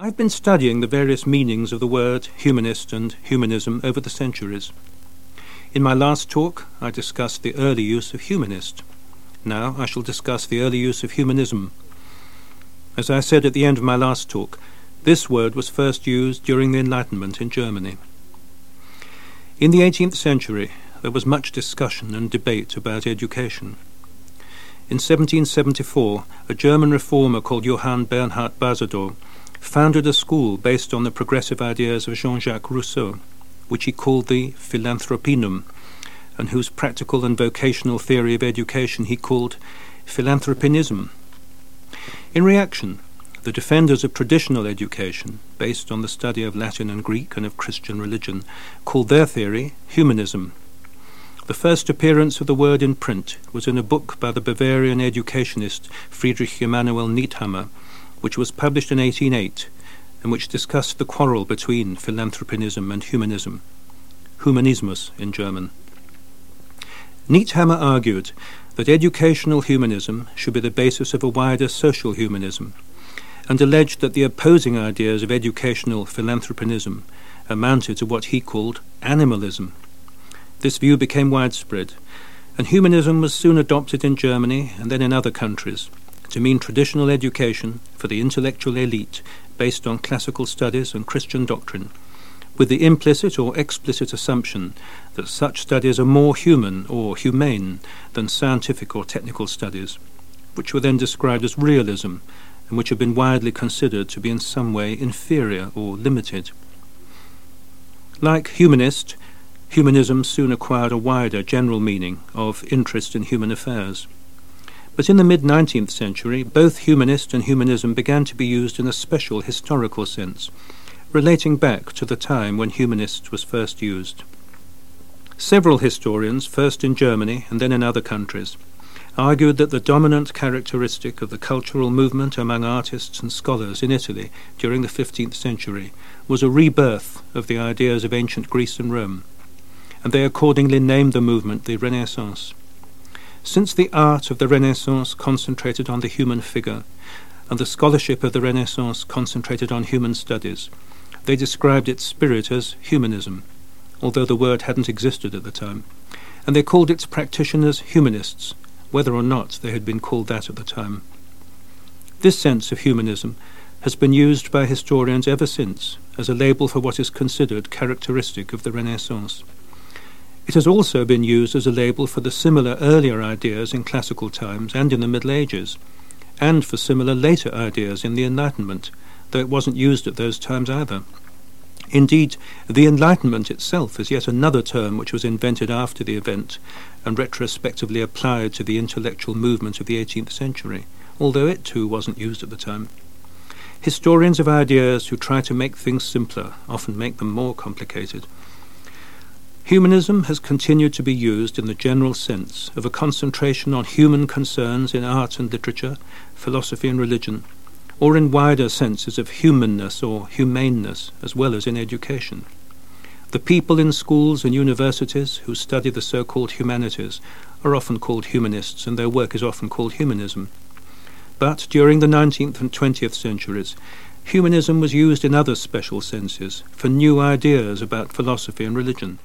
I've been studying the various meanings of the word humanist and humanism over the centuries. In my last talk, I discussed the early use of humanist. Now I shall discuss the early use of humanism. As I said at the end of my last talk, this word was first used during the Enlightenment in Germany. In the 18th century, there was much discussion and debate about education. In 1774, a German reformer called Johann Bernhard Basedow founded a school based on the progressive ideas of Jean Jacques Rousseau, which he called the Philanthropinum, and whose practical and vocational theory of education he called philanthropinism. In reaction, the defenders of traditional education, based on the study of Latin and Greek and of Christian religion, called their theory humanism. The first appearance of the word in print was in a book by the Bavarian educationist Friedrich Immanuel Niethammer, which was published in 1808 and which discussed the quarrel between philanthropinism and humanism, Humanismus in German. Niethammer argued that educational humanism should be the basis of a wider social humanism, and alleged that the opposing ideas of educational philanthropinism amounted to what he called animalism. This view became widespread, and humanism was soon adopted in Germany and then in other countries to mean traditional education for the intellectual elite based on classical studies and Christian doctrine, with the implicit or explicit assumption that such studies are more human or humane than scientific or technical studies, which were then described as realism and which have been widely considered to be in some way inferior or limited. Like humanist, humanism soon acquired a wider general meaning of interest in human affairs. But in the mid 19th century, both humanist and humanism began to be used in a special historical sense, relating back to the time when humanist was first used. Several historians, first in Germany and then in other countries, argued that the dominant characteristic of the cultural movement among artists and scholars in Italy during the 15th century was a rebirth of the ideas of ancient Greece and Rome, and they accordingly named the movement the Renaissance. Since the art of the Renaissance concentrated on the human figure, and the scholarship of the Renaissance concentrated on human studies, they described its spirit as humanism, although the word hadn't existed at the time, and they called its practitioners humanists, whether or not they had been called that at the time. This sense of humanism has been used by historians ever since as a label for what is considered characteristic of the Renaissance. It has also been used as a label for the similar earlier ideas in classical times and in the Middle Ages, and for similar later ideas in the Enlightenment, though it wasn't used at those times either. Indeed, the Enlightenment itself is yet another term which was invented after the event and retrospectively applied to the intellectual movement of the 18th century, although it too wasn't used at the time. Historians of ideas who try to make things simpler often make them more complicated. Humanism has continued to be used in the general sense of a concentration on human concerns in art and literature, philosophy and religion, or in wider senses of humanness or humaneness, as well as in education. The people in schools and universities who study the so called humanities are often called humanists, and their work is often called humanism. But during the 19th and 20th centuries, humanism was used in other special senses for new ideas about philosophy and religion.